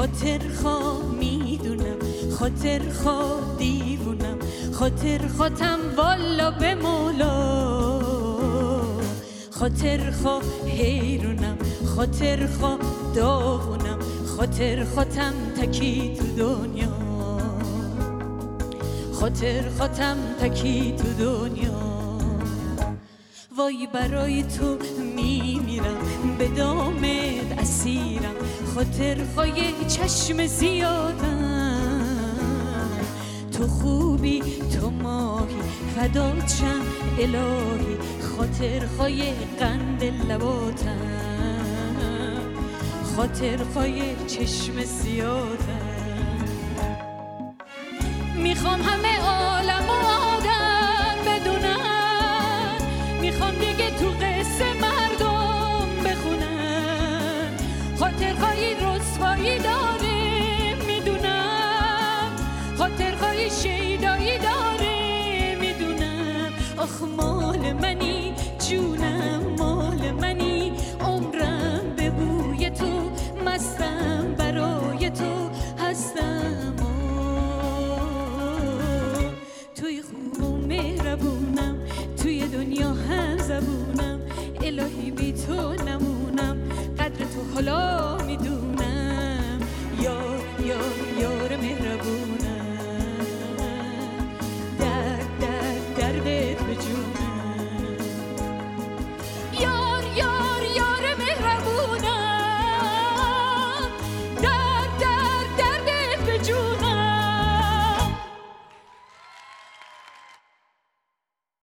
خاطر خوا می‌دونم خاطر خوا دیوونم خاطر خاتم والا به مولا. خاطر خوا حیرونم خاطر خوا داغونم خاطر خاتم تکی تو دنیا. خاطر خاتم تکی تو دنیا. وای برای تو میمیرم به دامت اسیرم خاطر خواهی چشم زیادم. تو خوبی تو ماهی فداچم الهی خاطر خواهی قند لباتم. خاطر خواهی چشم زیادم. خاطرهای رسوایی داره می‌دونم. خاطرهای شیدایی داره می‌دونم. آخ مال منی جونم مال منی. عمرم به بوی تو مستم برای تو هستم. آه. توی خوب و مهربونم توی دنیا هم زبونم. الهی بی تو نمونم